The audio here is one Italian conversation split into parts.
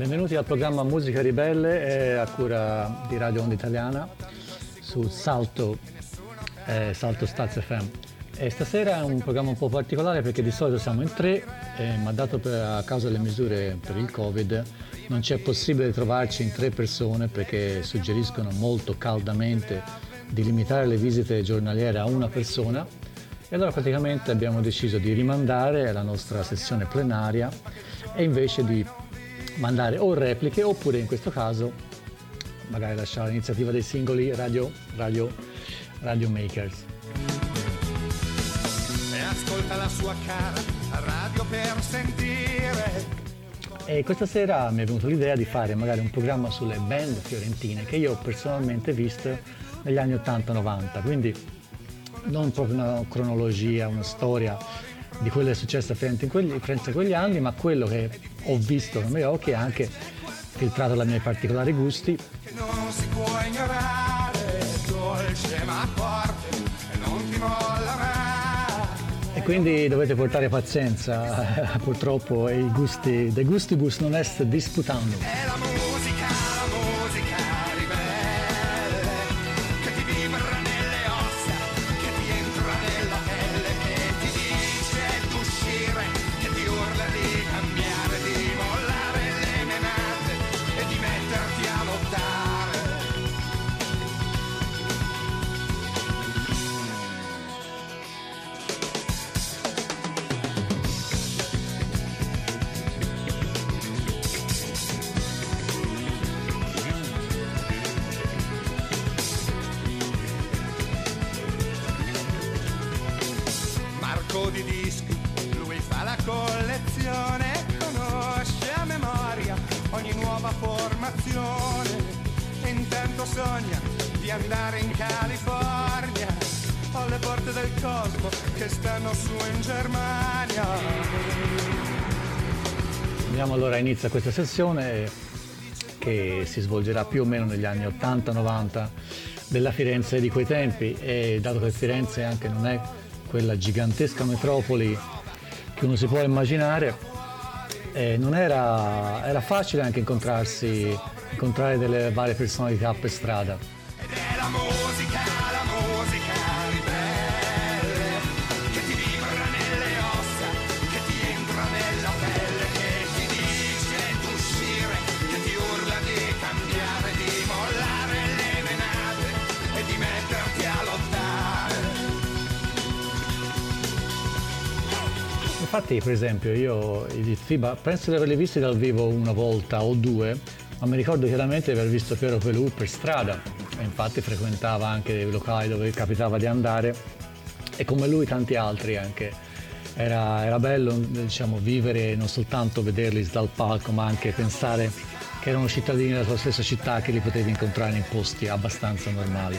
Benvenuti al programma Musica Ribelle a cura di Radio Onda Italiana su Salto, eh, Salto Staz FM. E stasera è un programma un po' particolare perché di solito siamo in tre, eh, ma dato per, a causa delle misure per il Covid non c'è possibile trovarci in tre persone perché suggeriscono molto caldamente di limitare le visite giornaliere a una persona e allora praticamente abbiamo deciso di rimandare la nostra sessione plenaria e invece di mandare o repliche oppure in questo caso magari lasciare l'iniziativa dei singoli radio, radio, radio makers. E ascolta la sua cara radio per sentire. E questa sera mi è venuta l'idea di fare magari un programma sulle band fiorentine che io ho personalmente visto negli anni 80-90, quindi non proprio una cronologia, una storia di quello che è successo a Firenze in quegli, Firenze in quegli anni, ma quello che ho visto con i miei occhi e anche filtrato dai miei particolari gusti. Non si può ignorare, dolce ma forte, e non ti molla mai. E quindi dovete portare pazienza, purtroppo i gusti, de gustibus non est disputando. Inizio a questa sessione che si svolgerà più o meno negli anni 80-90 della Firenze di quei tempi e dato che Firenze anche non è quella gigantesca metropoli che uno si può immaginare, eh, non era, era facile anche incontrarsi, incontrare delle varie personalità per strada. Infatti, per esempio, io i FIBA penso di averli visti dal vivo una volta o due, ma mi ricordo chiaramente di aver visto Piero Pelù per strada. E infatti frequentava anche dei locali dove capitava di andare e come lui tanti altri anche. Era, era bello diciamo, vivere non soltanto vederli dal palco, ma anche pensare che erano cittadini della tua stessa città che li potevi incontrare in posti abbastanza normali.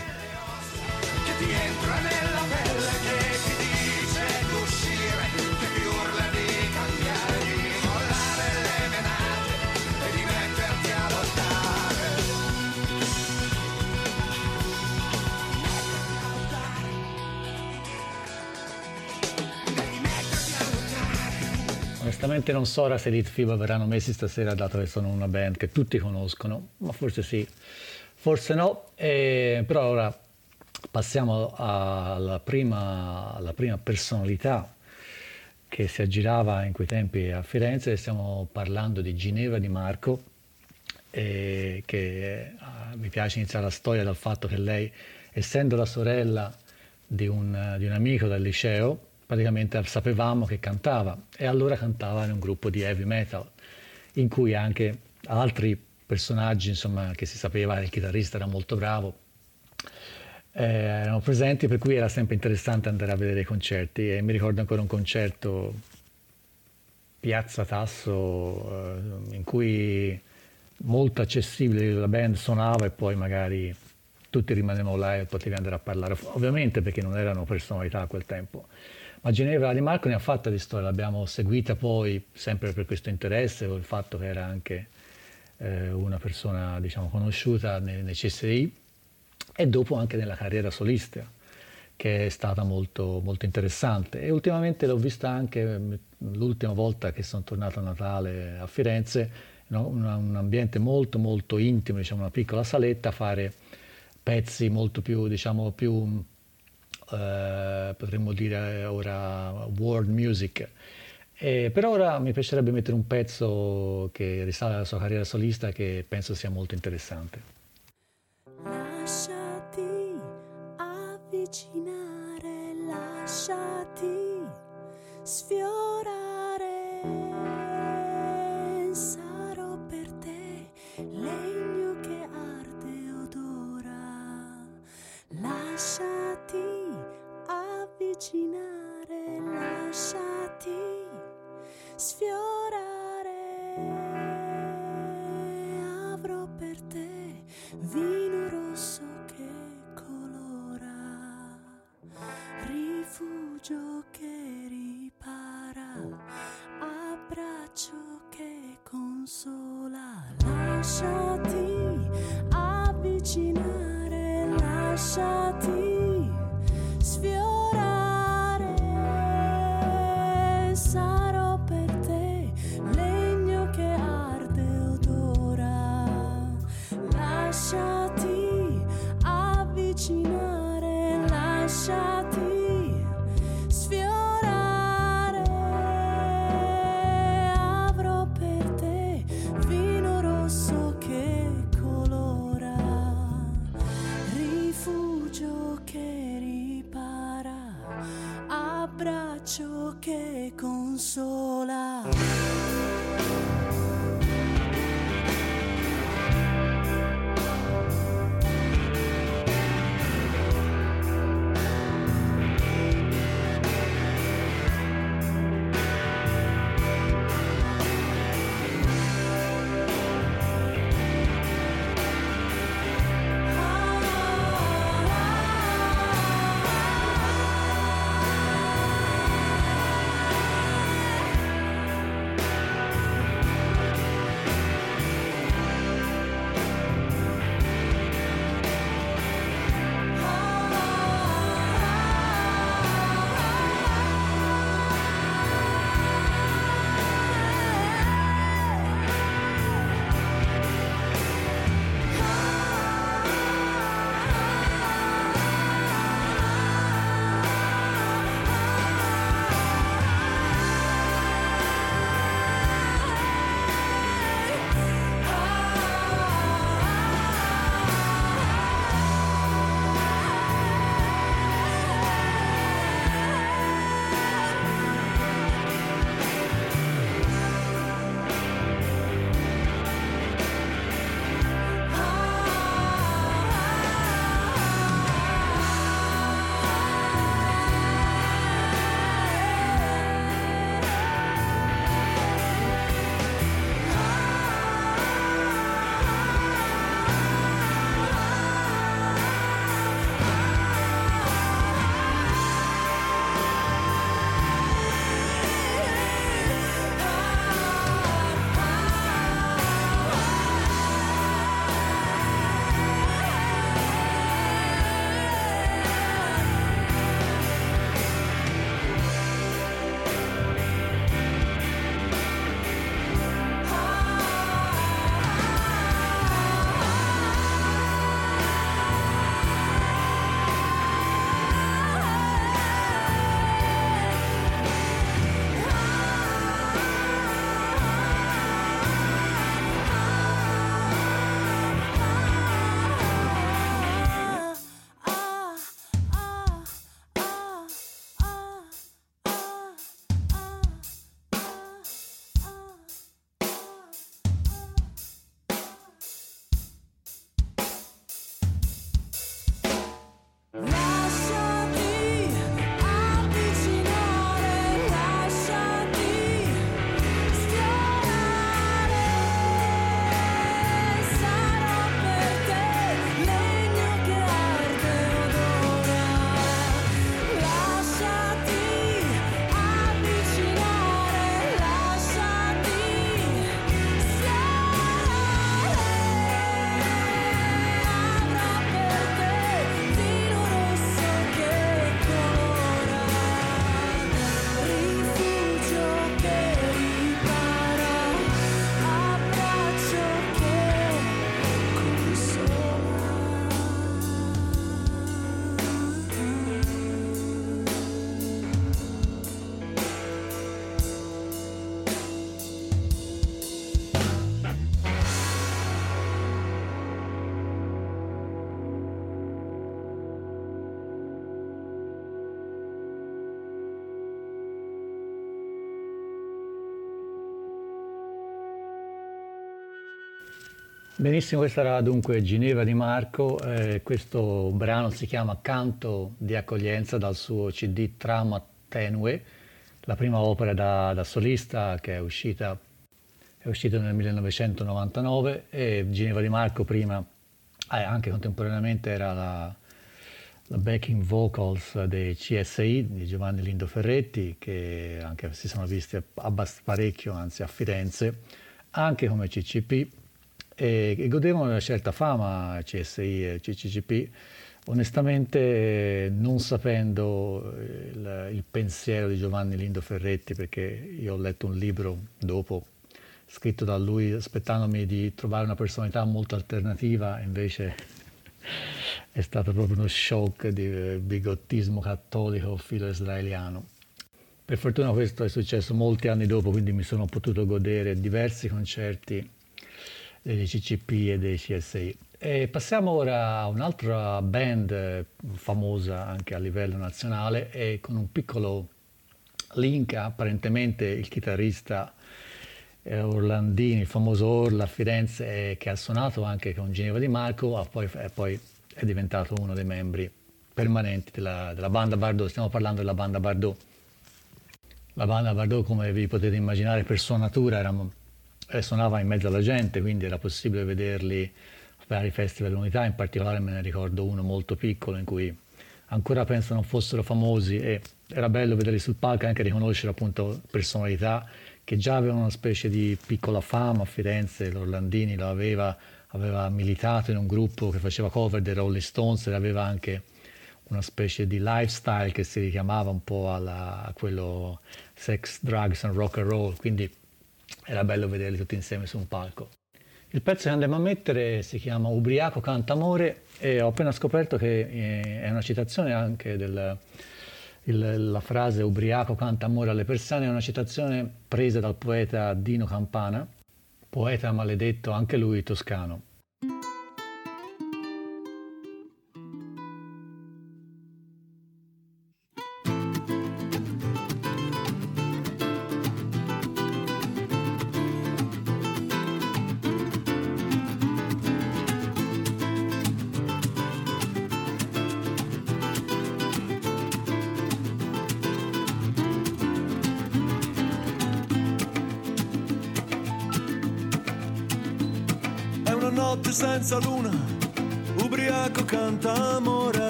Onestamente non so ora se i Lit FIBA verranno messi stasera dato che sono una band che tutti conoscono, ma forse sì, forse no. E, però ora passiamo alla prima, alla prima personalità che si aggirava in quei tempi a Firenze, stiamo parlando di Ginevra Di Marco, e che ah, mi piace iniziare la storia dal fatto che lei, essendo la sorella di un, di un amico del liceo, praticamente sapevamo che cantava e allora cantava in un gruppo di heavy metal in cui anche altri personaggi insomma, che si sapeva il chitarrista era molto bravo eh, erano presenti per cui era sempre interessante andare a vedere i concerti e mi ricordo ancora un concerto Piazza Tasso eh, in cui molto accessibile la band suonava e poi magari tutti rimanevano là e potevi andare a parlare, ovviamente perché non erano personalità a quel tempo. Ma Ginevra Di Marco ne ha fatta di storia, l'abbiamo seguita poi sempre per questo interesse, con il fatto che era anche eh, una persona diciamo, conosciuta nei, nei CSI e dopo anche nella carriera solista, che è stata molto, molto interessante. E ultimamente l'ho vista anche l'ultima volta che sono tornato a Natale a Firenze, un, un ambiente molto molto intimo, diciamo una piccola saletta, fare pezzi molto più, diciamo, più eh, potremmo dire ora world music. E per ora mi piacerebbe mettere un pezzo che risale alla sua carriera solista che penso sia molto interessante. avvicinare, lasciati sfiorare. Sfiorare. Benissimo, questa era dunque Ginevra di Marco, eh, questo brano si chiama Canto di accoglienza dal suo CD Trauma Tenue, la prima opera da, da solista che è uscita, è uscita, nel 1999 e Ginevra di Marco prima, eh, anche contemporaneamente era la, la backing vocals dei CSI di Giovanni Lindo Ferretti che anche si sono visti abbastanza parecchio, anzi a Firenze, anche come CCP e, godevano di una certa fama CSI e CCCP, onestamente non sapendo il, il, pensiero di Giovanni Lindo Ferretti, perché io ho letto un libro dopo scritto da lui aspettandomi di trovare una personalità molto alternativa, invece è stato proprio uno shock di bigottismo cattolico filo-israeliano. Per fortuna questo è successo molti anni dopo, quindi mi sono potuto godere diversi concerti dei CCP e dei CSI. E passiamo ora a un'altra band famosa anche a livello nazionale e con un piccolo link, apparentemente il chitarrista eh, Orlandini, il famoso Orla a Firenze, che ha suonato anche con Ginevra Di Marco, poi, poi, è diventato uno dei membri permanenti della, della banda Bardot. Stiamo parlando della banda Bardot. La banda Bardot, come vi potete immaginare, per sua natura era eh, suonava in mezzo alla gente, quindi era possibile vederli a vari festival dell'unità, in particolare me ne ricordo uno molto piccolo in cui ancora penso non fossero famosi e era bello vederli sul palco e anche riconoscere appunto personalità che già avevano una specie di piccola fama a Firenze, l'Orlandini lo aveva, aveva militato in un gruppo che faceva cover dei Rolling Stones e aveva anche una specie di lifestyle che si richiamava un po' alla, a quello sex, drugs and rock and roll, quindi era bello vederli tutti insieme su un palco. Il pezzo che andiamo a mettere si chiama Ubriaco canta amore e ho appena scoperto che eh, è una citazione anche del, il, la frase Ubriaco canta amore alle persone, è una citazione presa dal poeta Dino Campana, poeta maledetto anche lui toscano.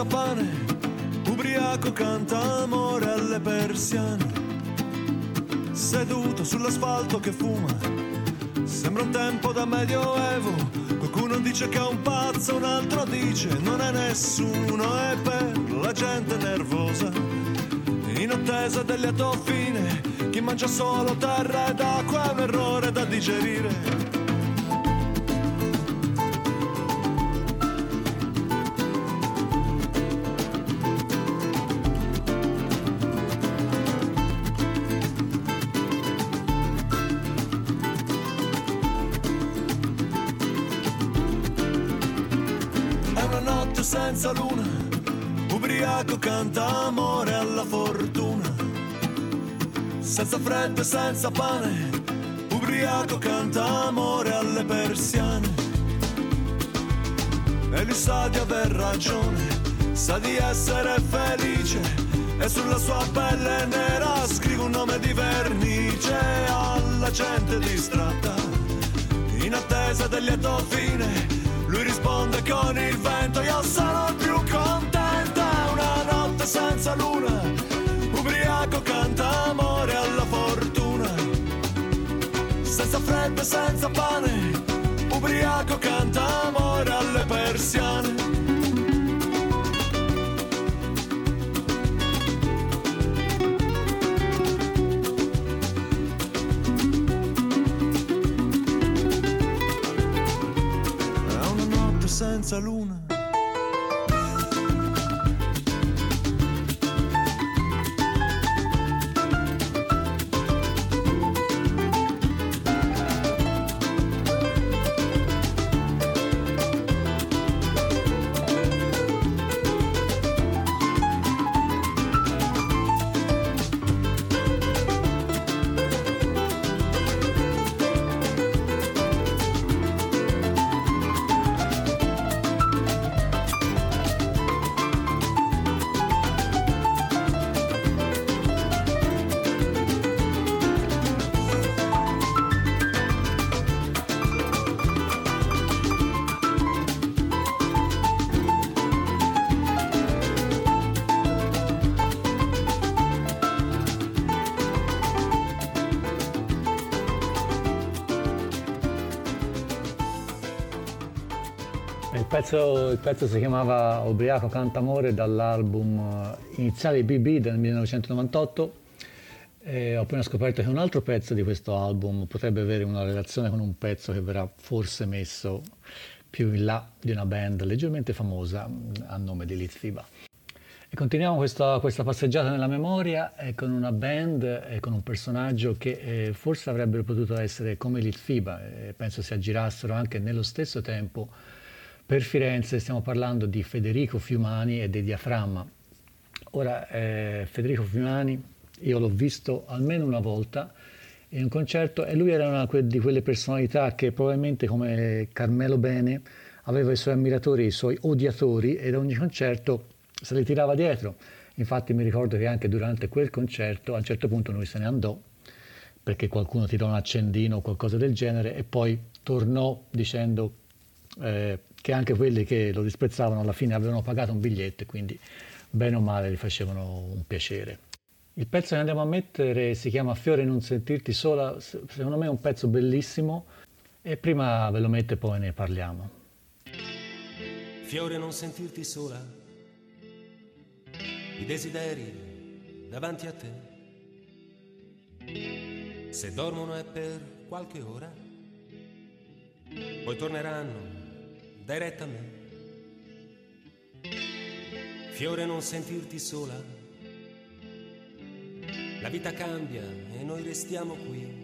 Senza pane, ubriaco canta amore alle persiane. Seduto sull'asfalto che fuma, sembra un tempo da medioevo. Qualcuno dice che è un pazzo, un altro dice non è nessuno, è per la gente nervosa. In attesa del lieto fine chi mangia solo terra ed acqua è un errore da digerire. Notte senza luna, ubriaco canta amore alla fortuna senza freddo e senza pane, ubriaco canta amore alle persiane. E lui sa di aver ragione, sa di essere felice, e sulla sua pelle nera scrive un nome di vernice alla gente distratta, in attesa del lieto fine. Risponde con il vento, io sono più contenta, una notte senza luna, ubriaco canta amore alla fortuna, senza freddo e senza pane, ubriaco canta amore alle persiane. Notte pezzo, il pezzo si chiamava Ubriaco Cantamore dall'album eh, iniziale BB del 1998. E ho appena scoperto che un altro pezzo di questo album potrebbe avere una relazione con un pezzo che verrà forse messo più in là di una band leggermente famosa mm, a nome di Litfiba. E continuiamo questa, questa, passeggiata nella memoria eh, con una band e eh, con un personaggio che forse avrebbero potuto essere come Litfiba, penso si aggirassero anche nello stesso tempo per Firenze, stiamo parlando di Federico Fiumani e dei Diaframma. Ora, eh, Federico Fiumani, io l'ho visto almeno una volta in un concerto e lui era una di quelle personalità che probabilmente come Carmelo Bene aveva i suoi ammiratori, i suoi odiatori e da ogni concerto se li tirava dietro. Infatti mi ricordo che anche durante quel concerto a un certo punto lui se ne andò perché qualcuno tirò un accendino o qualcosa del genere e poi tornò dicendo eh, che anche quelli che lo disprezzavano alla fine avevano pagato un biglietto e quindi bene o male gli facevano un piacere. Il pezzo che andiamo a mettere si chiama Fiore non sentirti sola, secondo me è un pezzo bellissimo e prima ve lo metto e poi ne parliamo. Fiore non sentirti sola, i desideri davanti a te. Se dormono è per qualche ora, poi torneranno dai retta a me. Fiore non sentirti sola, la vita cambia e noi restiamo qui.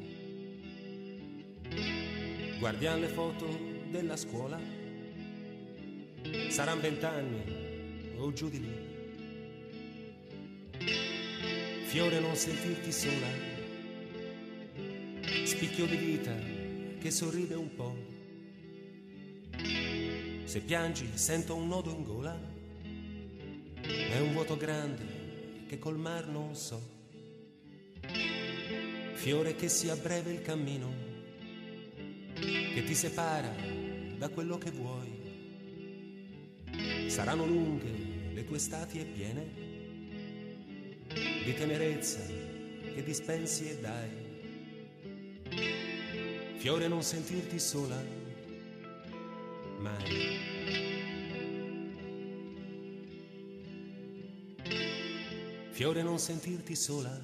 Guardiamo le foto della scuola, saranno vent'anni o giù di lì. Fiore non sentirti sola, spicchio di vita che sorride un po'. Se piangi sento un nodo in gola, è un vuoto grande che colmar non so. Fiore che sia breve il cammino, che ti separa da quello che vuoi. Saranno lunghe le tue stati e piene di tenerezza che dispensi e dai. Fiore non sentirti sola, mai. Fiore non sentirti sola,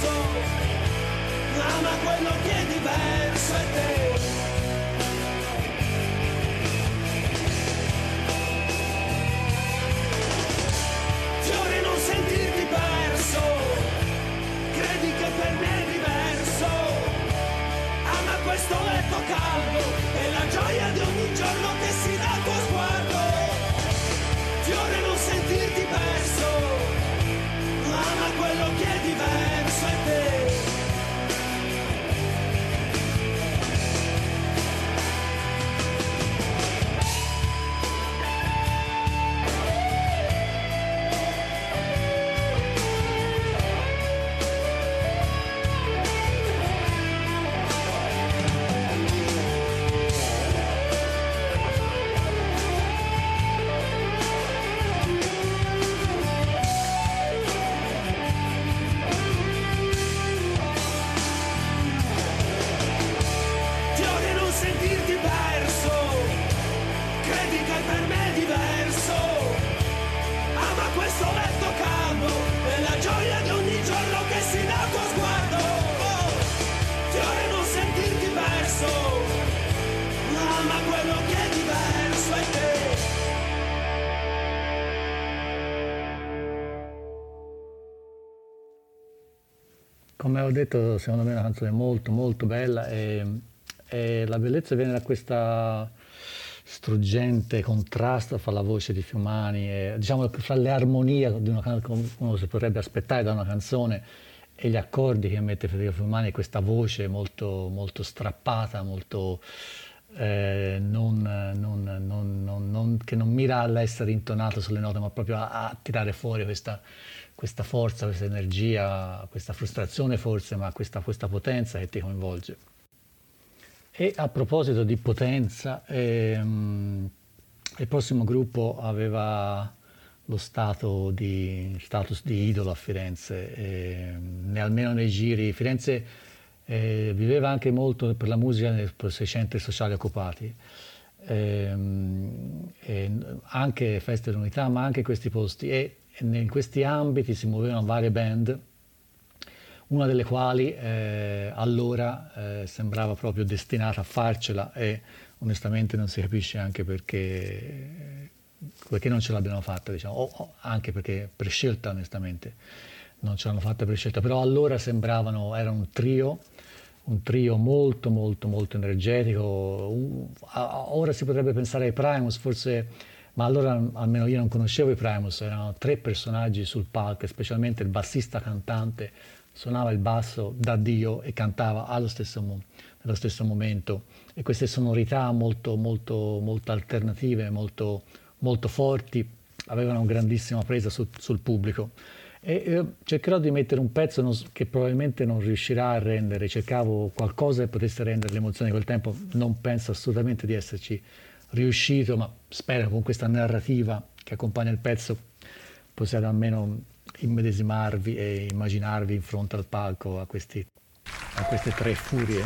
perso, ama quello che è diverso è te. Fiore non sentirti perso, credi che per me è diverso. Ama questo letto caldo e la gioia di ogni giorno che si dà al tuo sguardo. Fiore non sentirti perso, ama quello che è diverso come ho detto, secondo me è una canzone molto molto bella e, e la bellezza viene da questa struggente contrasto fra la voce di Fiumani e diciamo fra le armonie di una come uno si potrebbe aspettare da una canzone e gli accordi che mette Federico Fiumani e questa voce molto, molto strappata, molto, eh, non, non, non, che non mira all'essere intonato sulle note, ma proprio a, a tirare fuori questa, questa, forza, questa energia, questa frustrazione forse, ma questa, questa, potenza che ti coinvolge. E a proposito di potenza, ehm, il prossimo gruppo aveva lo stato di, status di idolo a Firenze, eh, almeno nei giri. Firenze eh, viveva anche molto per la musica nei suoi centri sociali occupati, eh, anche feste dell'unità, ma anche questi posti. E in questi ambiti si muovevano varie band, una delle quali eh, allora eh, sembrava proprio destinata a farcela e onestamente non si capisce anche perché perché non ce l'abbiano fatta, diciamo, o, o anche perché per scelta onestamente non ce l'hanno fatta per scelta, però allora sembravano, era un trio, un trio molto molto molto energetico, ora si potrebbe pensare ai Primus, forse, ma allora almeno io non conoscevo i Primus, erano tre personaggi sul palco, specialmente il bassista cantante, suonava il basso da Dio e cantava allo stesso, nello stesso momento e queste sonorità molto molto molto alternative, molto molto forti, avevano grandissima presa su, sul pubblico. E cercherò di mettere un pezzo non, che probabilmente non riuscirà a rendere, cercavo qualcosa che potesse rendere l'emozione di quel tempo, non penso assolutamente di esserci riuscito, ma spero che con questa narrativa che accompagna il pezzo possiate almeno immedesimarvi e immaginarvi in fronte al palco a, questi, a queste tre furie.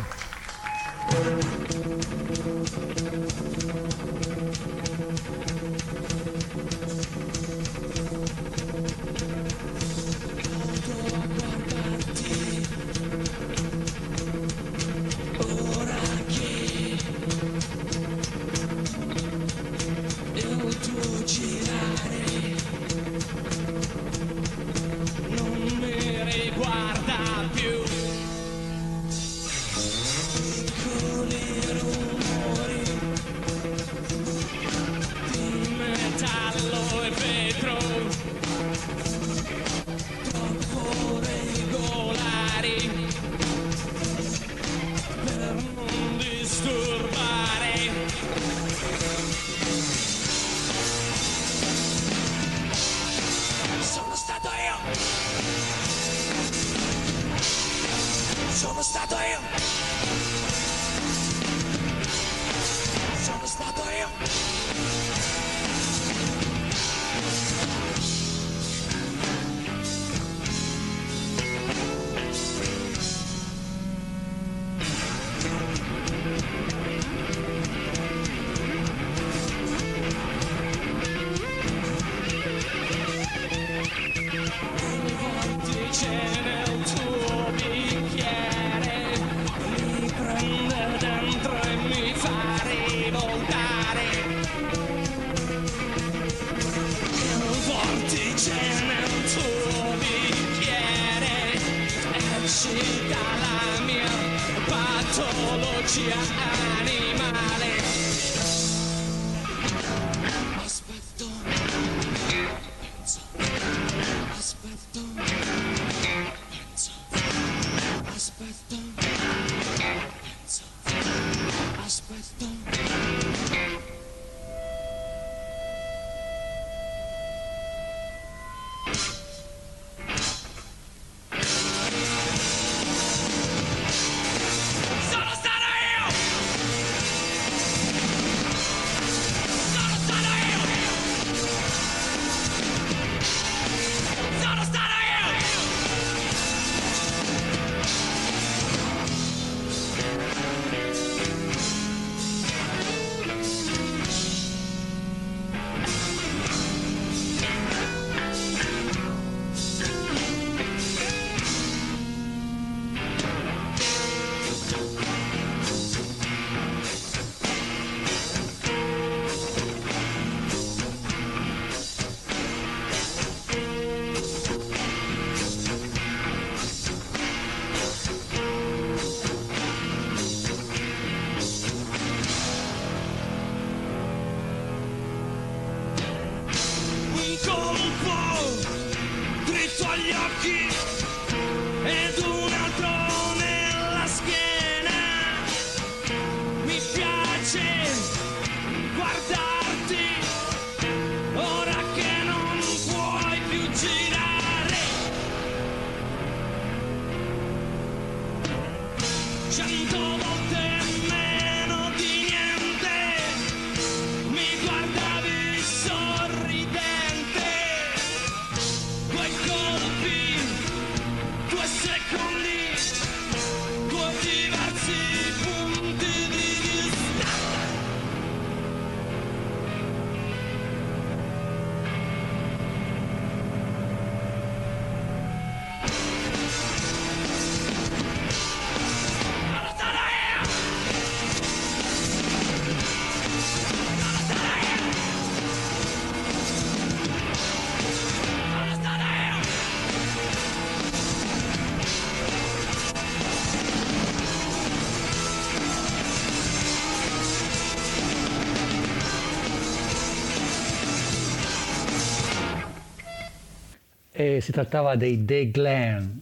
Si trattava dei The Glen,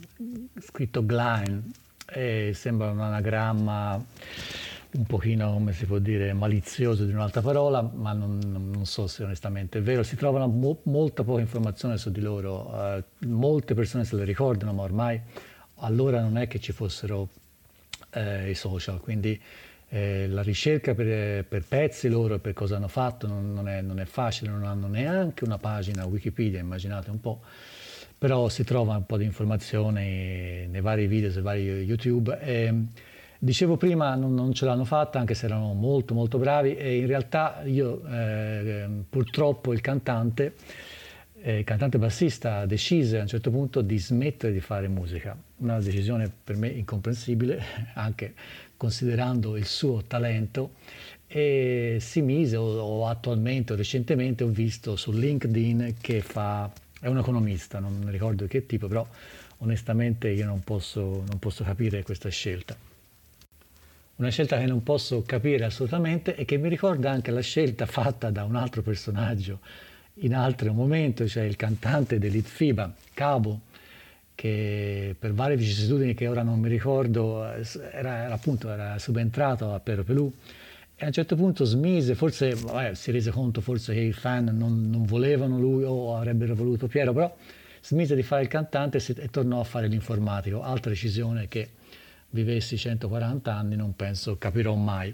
scritto Glen, e sembra un anagramma un pochino, come si può dire, malizioso di un'altra parola, ma non, non so se onestamente è vero. Si trovano mo- molta poca informazione su di loro, eh, molte persone se le ricordano, ma ormai allora non è che ci fossero eh, i social, quindi eh, la ricerca per, per, pezzi loro, per cosa hanno fatto, non, non, è, non, è, facile, non hanno neanche una pagina Wikipedia, immaginate un po', però si trova un po' di informazione nei vari video, sui vari YouTube. E, Dicevo prima non, non, ce l'hanno fatta anche se erano molto molto bravi. E in realtà io eh, purtroppo il cantante, eh, il cantante bassista decise a un certo punto di smettere di fare musica, una decisione per me incomprensibile anche considerando il suo talento. E si mise o, o attualmente o recentemente ho visto su LinkedIn che fa, è un economista, non ricordo che tipo però onestamente io non posso, non posso capire questa scelta. Una scelta che non posso capire assolutamente e che mi ricorda anche la scelta fatta da un altro personaggio in altro momento, cioè il cantante dell'Itfiba, Cabo, che per varie vicissitudini che ora non mi ricordo era, era appunto era subentrato a Piero Pelù e a un certo punto smise, forse vabbè, si rese conto forse che i fan non, non, volevano lui o avrebbero voluto Piero, però smise di fare il cantante e, si, e tornò a fare l'informatico, altra decisione che vivessi 140 anni non penso capirò mai.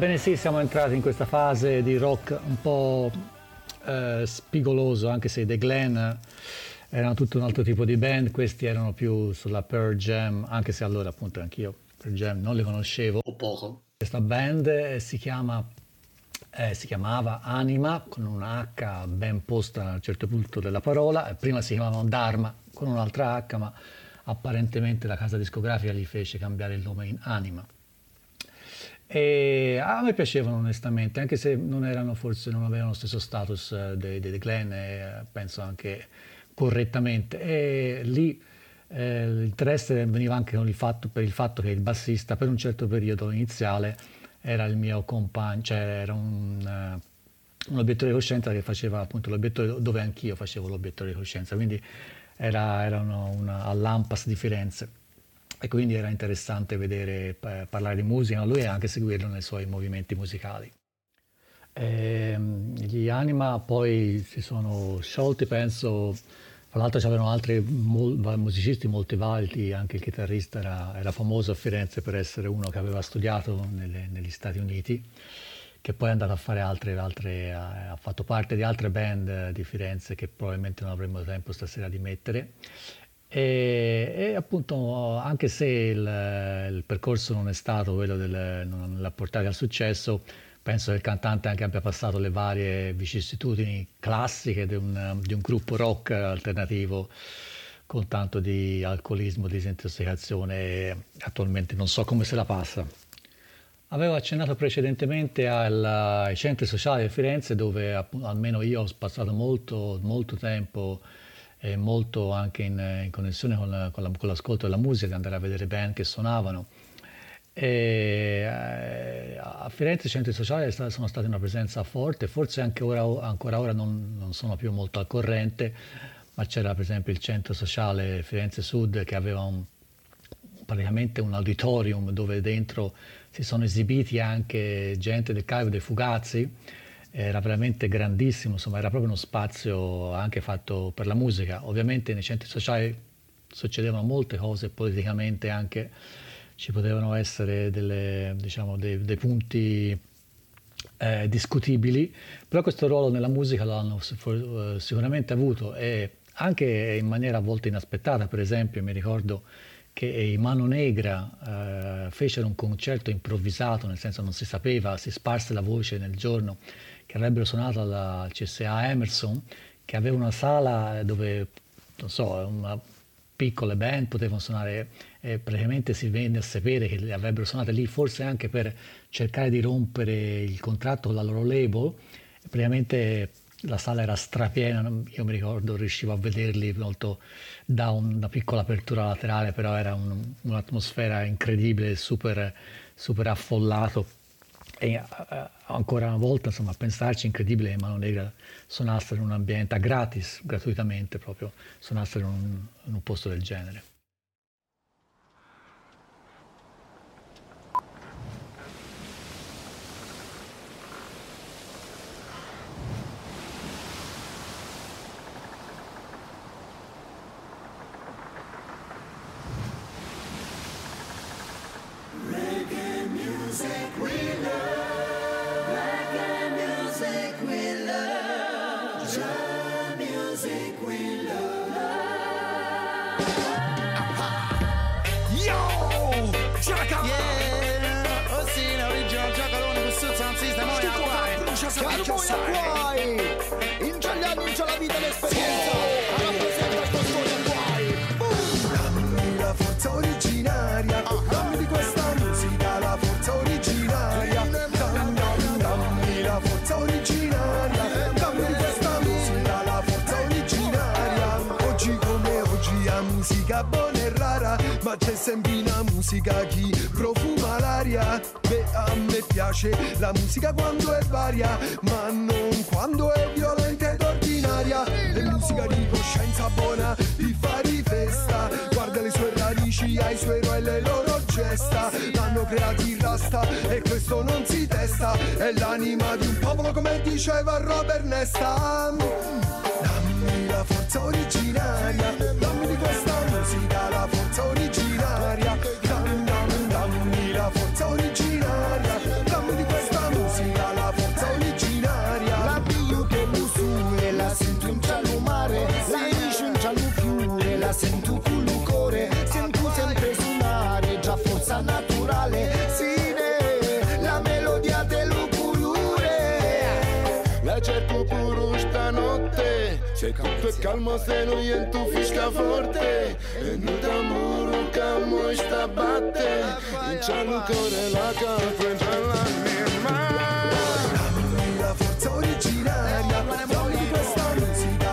Ebbene sì, siamo entrati in questa fase di rock un po' eh, spigoloso, anche se The Glen erano tutto un altro tipo di band, questi erano più sulla Pearl Jam, anche se allora appunto anch'io Pearl Jam non le conoscevo o poco. Questa band eh, si, chiama, eh, si chiamava Anima con una H ben posta a un certo punto della parola, prima si chiamavano Dharma con un'altra H, ma apparentemente la casa discografica gli fece cambiare il nome in Anima. E a me piacevano onestamente, anche se non erano forse non avevano lo stesso status eh, dei, dei Glenn, e, penso anche correttamente. E lì eh, l'interesse veniva anche il fatto, per il fatto che il bassista per un certo periodo iniziale era il mio compagno, cioè era un, uh, un obiettore di coscienza che faceva appunto l'obiettore dove anch'io facevo l'obiettore di coscienza, quindi era, era una, una, all'Ampas di Firenze e quindi era interessante vedere parlare di musica, ma lui e anche seguirlo nei suoi movimenti musicali. E, ehm, gli Anima poi si sono sciolti, penso, tra l'altro c'erano altri musicisti molto validi, anche il chitarrista era, era, famoso a Firenze per essere uno che aveva studiato nelle, negli Stati Uniti, che poi è andato a fare altre, altre ha, fatto parte di altre band di Firenze che probabilmente non avremo tempo stasera di mettere. E, e, appunto, anche se il, il, percorso non è stato quello del, non l'ha portato al successo, penso che il cantante anche abbia passato le varie vicissitudini classiche di un, di un gruppo rock alternativo con tanto di alcolismo, disintossicazione attualmente non so come se la passa. Avevo accennato precedentemente al, ai centri sociali di Firenze dove almeno io ho passato molto, molto tempo e molto anche in, in connessione con, la, con, la, con, l'ascolto della musica, andare a vedere band che suonavano. E, eh, a Firenze i centri sociali sono stati una presenza forte, forse anche ora, ancora ora non, non sono più molto al corrente, ma c'era per esempio il centro sociale Firenze Sud che aveva un, praticamente un auditorium dove dentro si sono esibiti anche gente del Caio dei Fugazzi era veramente grandissimo, insomma era proprio uno spazio anche fatto per la musica. Ovviamente nei centri sociali succedevano molte cose politicamente anche, ci potevano essere delle, diciamo, dei, dei, punti eh, discutibili, però questo ruolo nella musica l'hanno eh, sicuramente avuto e anche in maniera a volte inaspettata, per esempio mi ricordo che i Mano Negra eh, fecero un concerto improvvisato, nel senso non si sapeva, si sparse la voce nel giorno che avrebbero suonato al CSA Emerson, che aveva una sala dove, non so, una piccole band potevano suonare e praticamente si venne a sapere che le avrebbero suonate lì forse anche per cercare di rompere il contratto con la loro label. Praticamente la sala era strapiena io mi ricordo riuscivo a vederli molto da una piccola apertura laterale però era un, un'atmosfera incredibile super, super affollato e uh, ancora una volta, insomma, pensarci, incredibile che Mano Negra suonassero in un ambiente gratis, gratuitamente proprio, suonassero in un, in un posto del genere. Musica chi profuma l'aria. Beh a me piace la musica quando è varia Ma non quando è violenta ed ordinaria. È musica di coscienza buona, di fare festa. Guarda le sue radici, ai suoi eroi e le loro gesta. L'hanno creati rasta e questo non si testa. È l'anima di un popolo come diceva Robert Nesta forza originaria, dammi di questa musica la forza originaria stanotte Se tutto è calmo se non è tu fischia forte E non t'amuro calmo sta batte In cielo cuore la capo in l'anima Dammi la forza originaria Dammi questa musica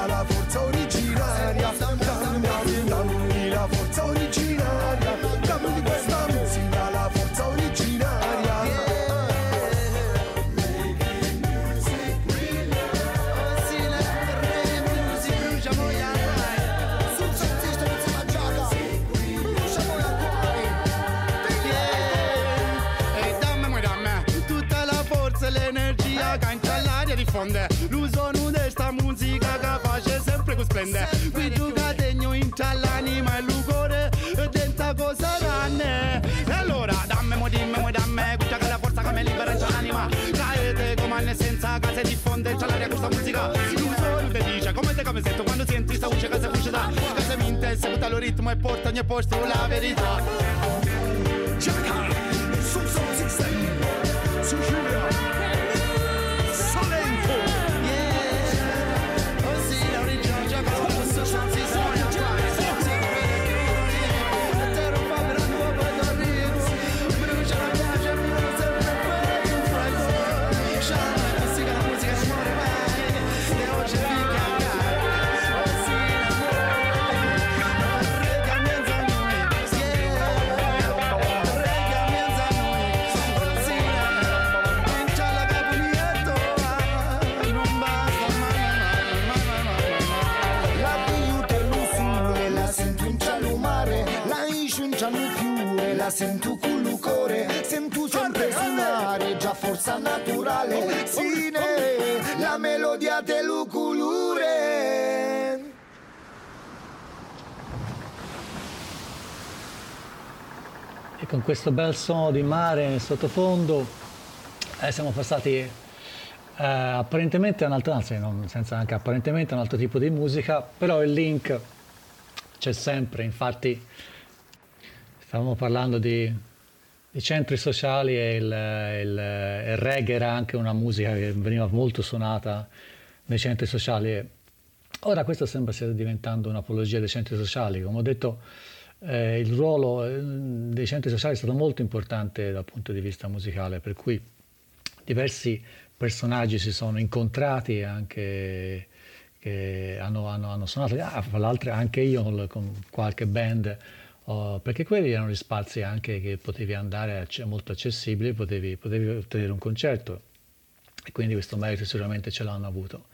l'energia che in l'aria diffonde L'uso di sta musica che face sempre con splende Qui tu categno in l'anima e l'ugore E dentro cosa ranne E allora dammi, moi dimmi, moi dammi Questa che la forza che mi libera in l'anima Caete come l'essenza che si diffonde in l'aria questa musica. L'uso te dice come te come sento Quando senti sta voce che si fusce da Che si minte, segue lo ritmo e porta ogni posto la verità. Giacca, sul sono sistema Su Giulia la sento con il cuore, sento sempre suonare, già forza naturale, sì, ne, la melodia dello colore. E con questo bel suono di mare nel sottofondo eh, siamo passati eh, apparentemente a un altro, anzi non, senza anche apparentemente a un altro tipo di musica, però il link c'è sempre, infatti stavamo parlando di, di centri sociali e il, il- il reggae era anche una musica che veniva molto suonata nei centri sociali. Ora questo sembra stia diventando un'apologia dei centri sociali, come ho detto eh, il ruolo eh, dei centri sociali è stato molto importante dal punto di vista musicale, per cui diversi personaggi si sono incontrati anche che hanno, hanno- hanno suonato, ah, l'altro anche io con, con qualche band, oh, perché quelli erano gli spazi anche che potevi andare acce- molto accessibili, potevi, potevi ottenere un concerto. E quindi questo merito sicuramente ce l'hanno avuto.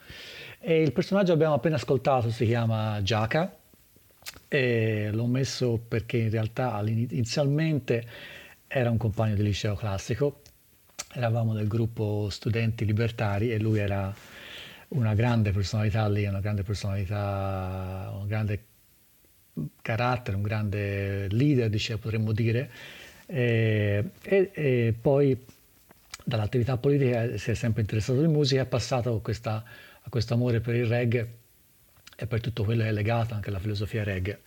E il personaggio che abbiamo appena ascoltato si chiama Giaca e l'ho messo perché in realtà inizialmente era un compagno di liceo classico, eravamo del gruppo Studenti Libertari e lui era una grande personalità lì, una grande personalità, un grande carattere, un grande leader, dice, potremmo dire, e, e- e poi dall'attività politica si è sempre interessato di musica, è passato questa- a questo amore per il reggae e per tutto quello che è legato anche alla filosofia reggae.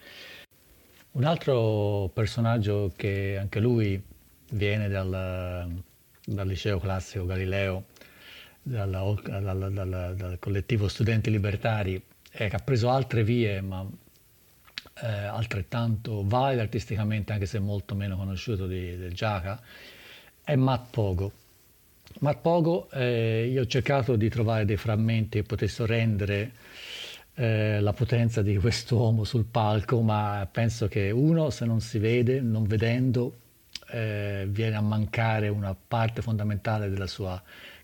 Un altro personaggio che anche lui viene dal, dal liceo classico Galileo, dalla- dal, dal- dal collettivo Studenti Libertari, che ha preso altre vie, ma eh, altrettanto valide artisticamente, anche se molto meno conosciuto di, del Giaca, è Matt Pogo. Matt Pogo, eh, io ho cercato di trovare dei frammenti che potessero rendere eh, la potenza di quest'uomo sul palco, ma penso che uno, se non si vede, non vedendo, eh, viene a mancare una parte fondamentale della sua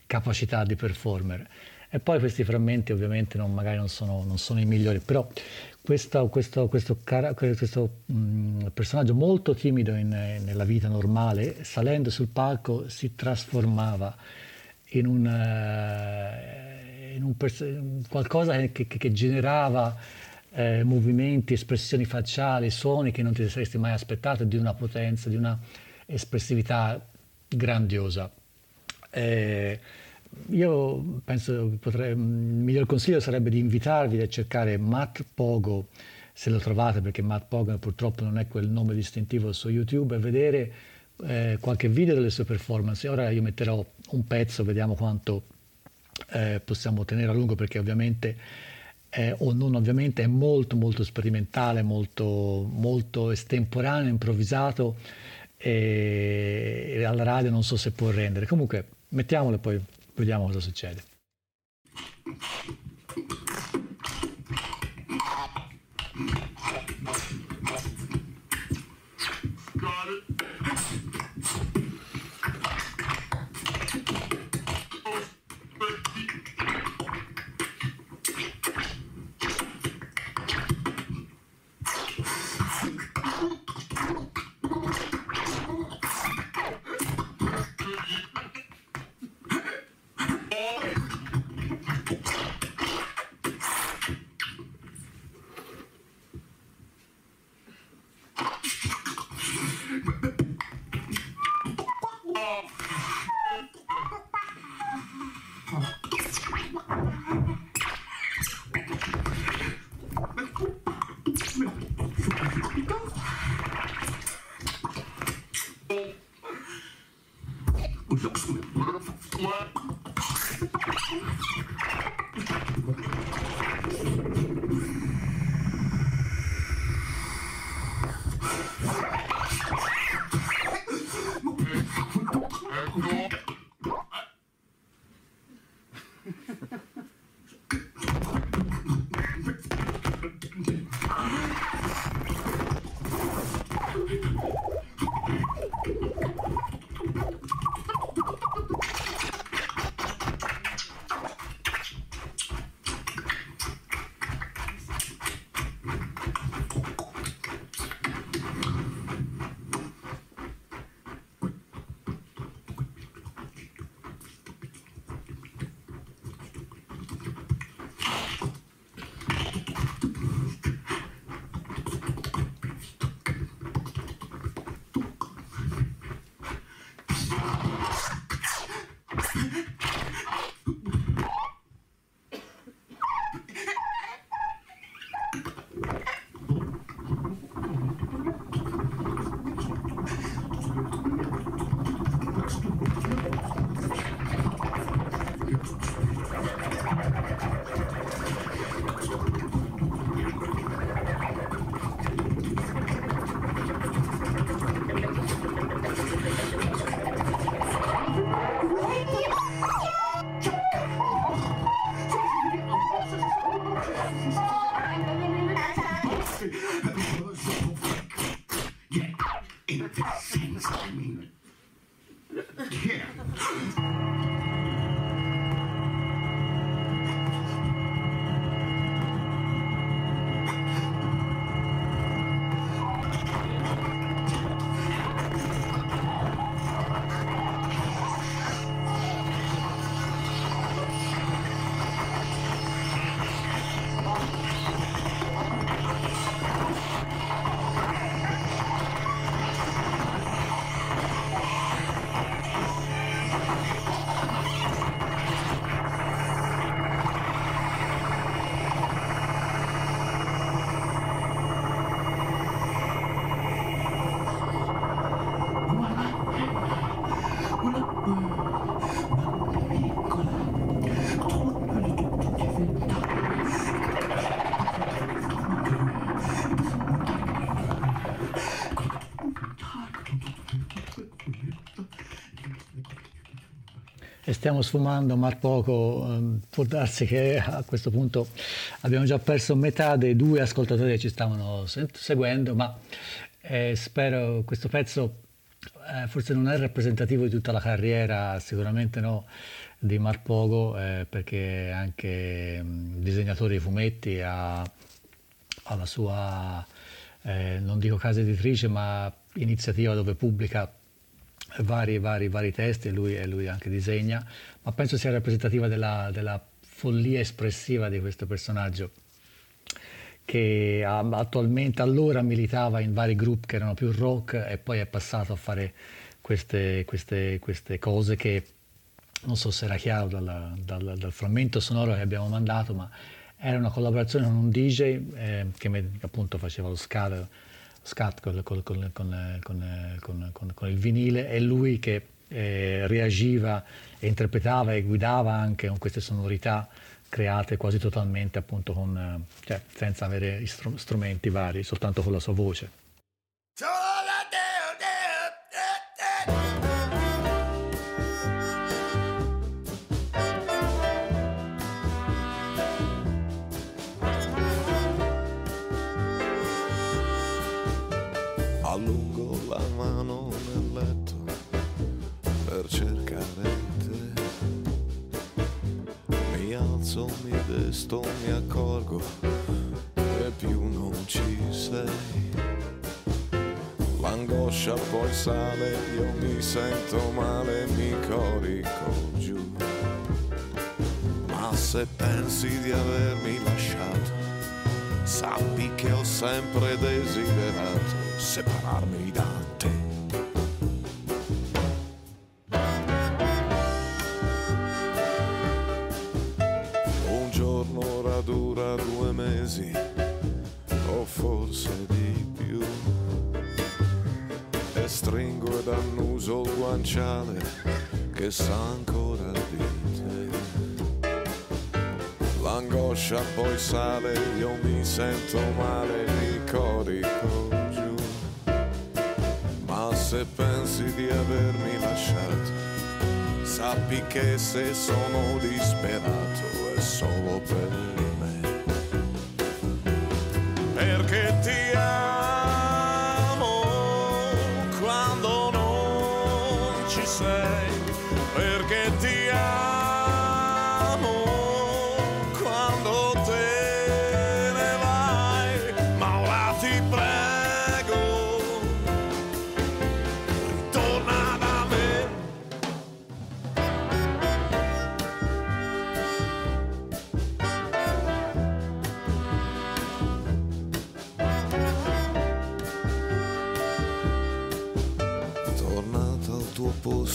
capacità di performer. E poi questi frammenti ovviamente non, magari non sono, non sono i migliori, però questo, questo, questo, questo, mm, personaggio molto timido in- nella vita normale, salendo sul palco si trasformava in un, eh, in un pers- qualcosa che, che- che generava eh, movimenti, espressioni facciali, suoni che non ti saresti mai aspettato, di una potenza, di una espressività grandiosa. Eh, io penso che potrei, il miglior consiglio sarebbe di invitarvi a cercare Matt Pogo se lo trovate perché Matt Pogan purtroppo non è quel nome distintivo su YouTube, e vedere eh, qualche video delle sue performance. Ora io metterò un pezzo, vediamo quanto eh, possiamo tenere a lungo perché ovviamente eh, o non ovviamente è molto molto sperimentale, molto, molto estemporaneo, improvvisato e, alla radio non so se può rendere. Comunque mettiamolo e poi vediamo cosa succede. E Stiamo sfumando mar poco, ehm, può darsi che a questo punto abbiamo già perso metà dei due ascoltatori che ci stavano se- seguendo, ma eh, spero questo pezzo eh, forse non è rappresentativo di tutta la carriera, sicuramente no, di Marpogo, eh, perché anche mh, disegnatore di fumetti, ha, ha la sua, eh, non dico casa editrice, ma iniziativa dove pubblica vari, vari, vari testi e lui, lui anche disegna, ma penso sia rappresentativa della, della follia espressiva di questo personaggio che attualmente allora militava in vari gruppi che erano più rock e poi è passato a fare queste, queste- queste cose che non so se era chiaro dal, dal- dal frammento sonoro che abbiamo mandato, ma era una collaborazione con un DJ eh, che appunto faceva lo scat, scat con, con- con- con- il vinile e lui che eh, reagiva e interpretava e guidava anche con queste sonorità create quasi totalmente appunto con, eh, cioè, senza avere strumenti vari, soltanto con la sua voce. Allungo cercare te. Mi alzo, mi desto, mi accorgo che più non ci sei. L'angoscia poi sale, io mi sento male, mi corico giù. Ma se pensi di avermi lasciato, sappi che ho sempre desiderato separarmi da te. Dura due mesi, o forse di più. E stringo ed annuso il guanciale che sa ancora di te. L'angoscia poi sale, io mi sento male, mi corico giù. Ma se pensi di avermi lasciato, sappi che se sono disperato è solo per me.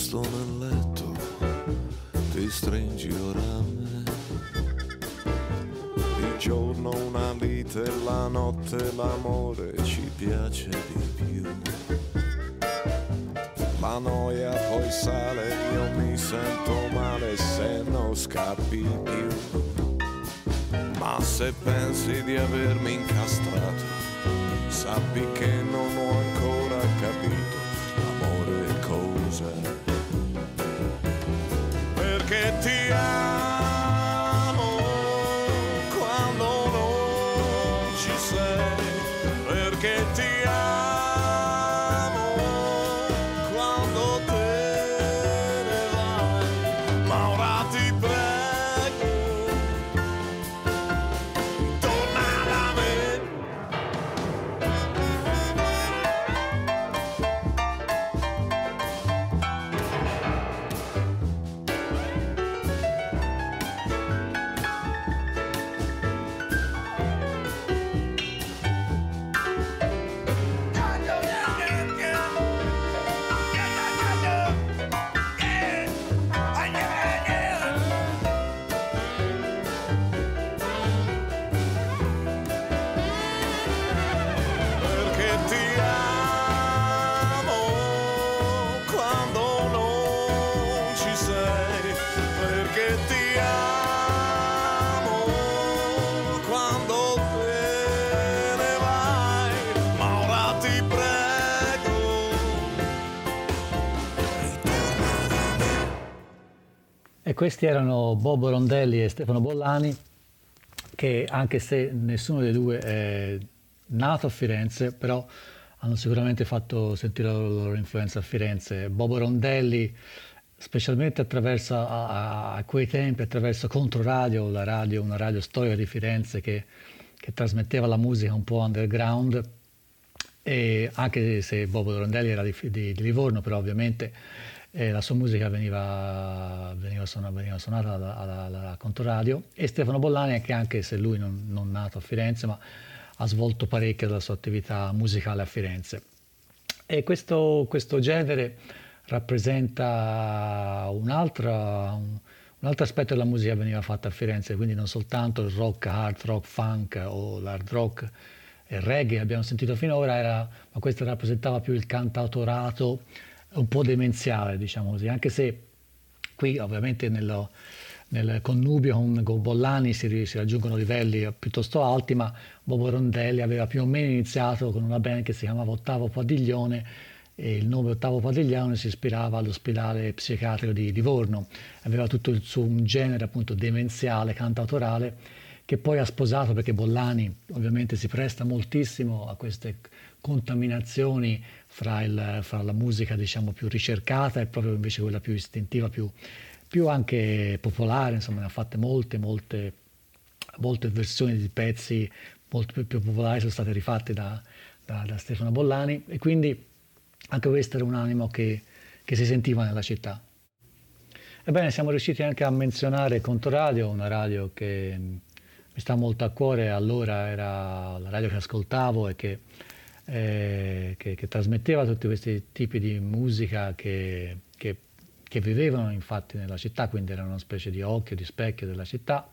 Posto nel letto, ti stringi ora a me. Il giorno una lite, la notte l'amore ci piace di più. La noia poi sale, io mi sento male se non scappi più. Ma se pensi di avermi incastrato, sappi che non ho ancora Perché ti amo questi erano Bobo Rondelli e Stefano Bollani, che anche se nessuno dei due è nato a Firenze, però hanno sicuramente fatto sentire la loro influenza a Firenze. Bobo Rondelli, specialmente attraverso a, a- quei tempi, attraverso Controradio, la radio, una radio storica di Firenze che, che trasmetteva la musica un po' underground, e anche se Bobo Rondelli era di, di- di Livorno, però ovviamente eh, la sua musica veniva, veniva, suona- veniva suonata alla, alla- alla Contoradio e Stefano Bollani che anche se lui non, non nato a Firenze ma ha svolto parecchio della sua attività musicale a Firenze. E questo, questo genere rappresenta un'altra, un- un altro aspetto della musica veniva fatta a Firenze, quindi non soltanto il rock, hard rock, funk o l'hard rock e reggae che abbiamo sentito finora, era, ma questo rappresentava più il cantautorato un po' demenziale, diciamo così, anche se qui ovviamente nello, nel connubio con, con Bollani si, si, raggiungono livelli piuttosto alti, ma Bobo Rondelli aveva più o meno iniziato con una band che si chiamava Ottavo Padiglione e il nome Ottavo Padiglione si ispirava all'ospedale psichiatrico di Livorno, aveva tutto il suo un genere appunto demenziale, cantautorale, che poi ha sposato perché Bollani ovviamente si presta moltissimo a queste contaminazioni fra, il, fra la musica diciamo più ricercata e proprio invece quella più istintiva, più, più anche popolare, insomma ne ha fatte molte, molte, molte versioni di pezzi molto più, più popolari sono state rifatte da, da, da Stefano Bollani e quindi anche questo era un animo che, che si sentiva nella città. Ebbene, siamo riusciti anche a menzionare Contoradio, una radio che mi sta molto a cuore, allora era la radio che ascoltavo e che, eh, che, che trasmetteva tutti questi tipi di musica che, che, vivevano infatti nella città, quindi era una specie di occhio, di specchio della città,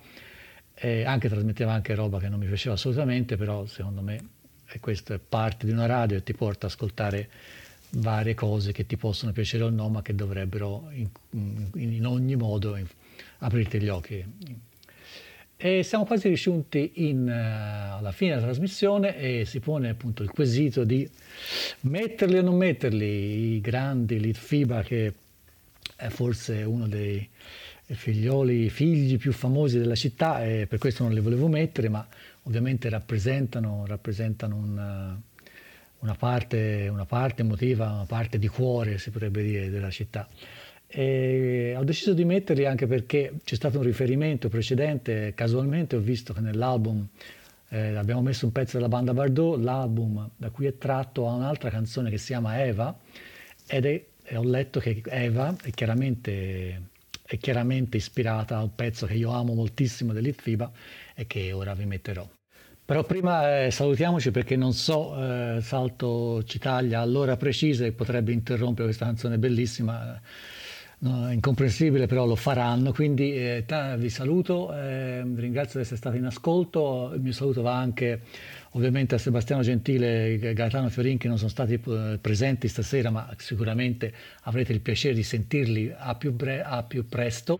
e anche trasmetteva anche roba che non mi piaceva assolutamente, però secondo me questo è parte di una radio e ti porta ad ascoltare varie cose che ti possono piacere o no, ma che dovrebbero in, in ogni modo aprirti gli occhi. E siamo quasi riusciti uh, alla fine della trasmissione e si pone appunto il quesito di metterli o non metterli, i grandi Litfiba che è forse uno dei figlioli, figli più famosi della città e per questo non li volevo mettere, ma ovviamente rappresentano, rappresentano un una parte, una parte emotiva, una parte di cuore, si potrebbe dire, della città. E ho deciso di metterli anche perché c'è stato un riferimento precedente, casualmente ho visto che nell'album eh, abbiamo messo un pezzo della banda Bardot, l'album da cui è tratto ha un'altra canzone che si chiama Eva ed è, ho letto che Eva è chiaramente, è chiaramente ispirata a un pezzo che io amo moltissimo dell'Itfiba e che ora vi metterò. Però prima eh, salutiamoci perché non so, eh, Salto Citaglia all'ora precisa e potrebbe interrompere questa canzone bellissima, no, incomprensibile però lo faranno, quindi eh, vi saluto, eh, ringrazio di essere stati in ascolto, il mio saluto va anche ovviamente a Sebastiano Gentile e Gaetano Fiorin che non sono stati eh, presenti stasera ma sicuramente avrete il piacere di sentirli a più, bre- a più presto.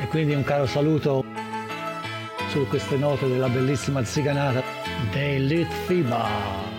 E quindi un caro saluto su queste note della bellissima ziganata dei Litfiba.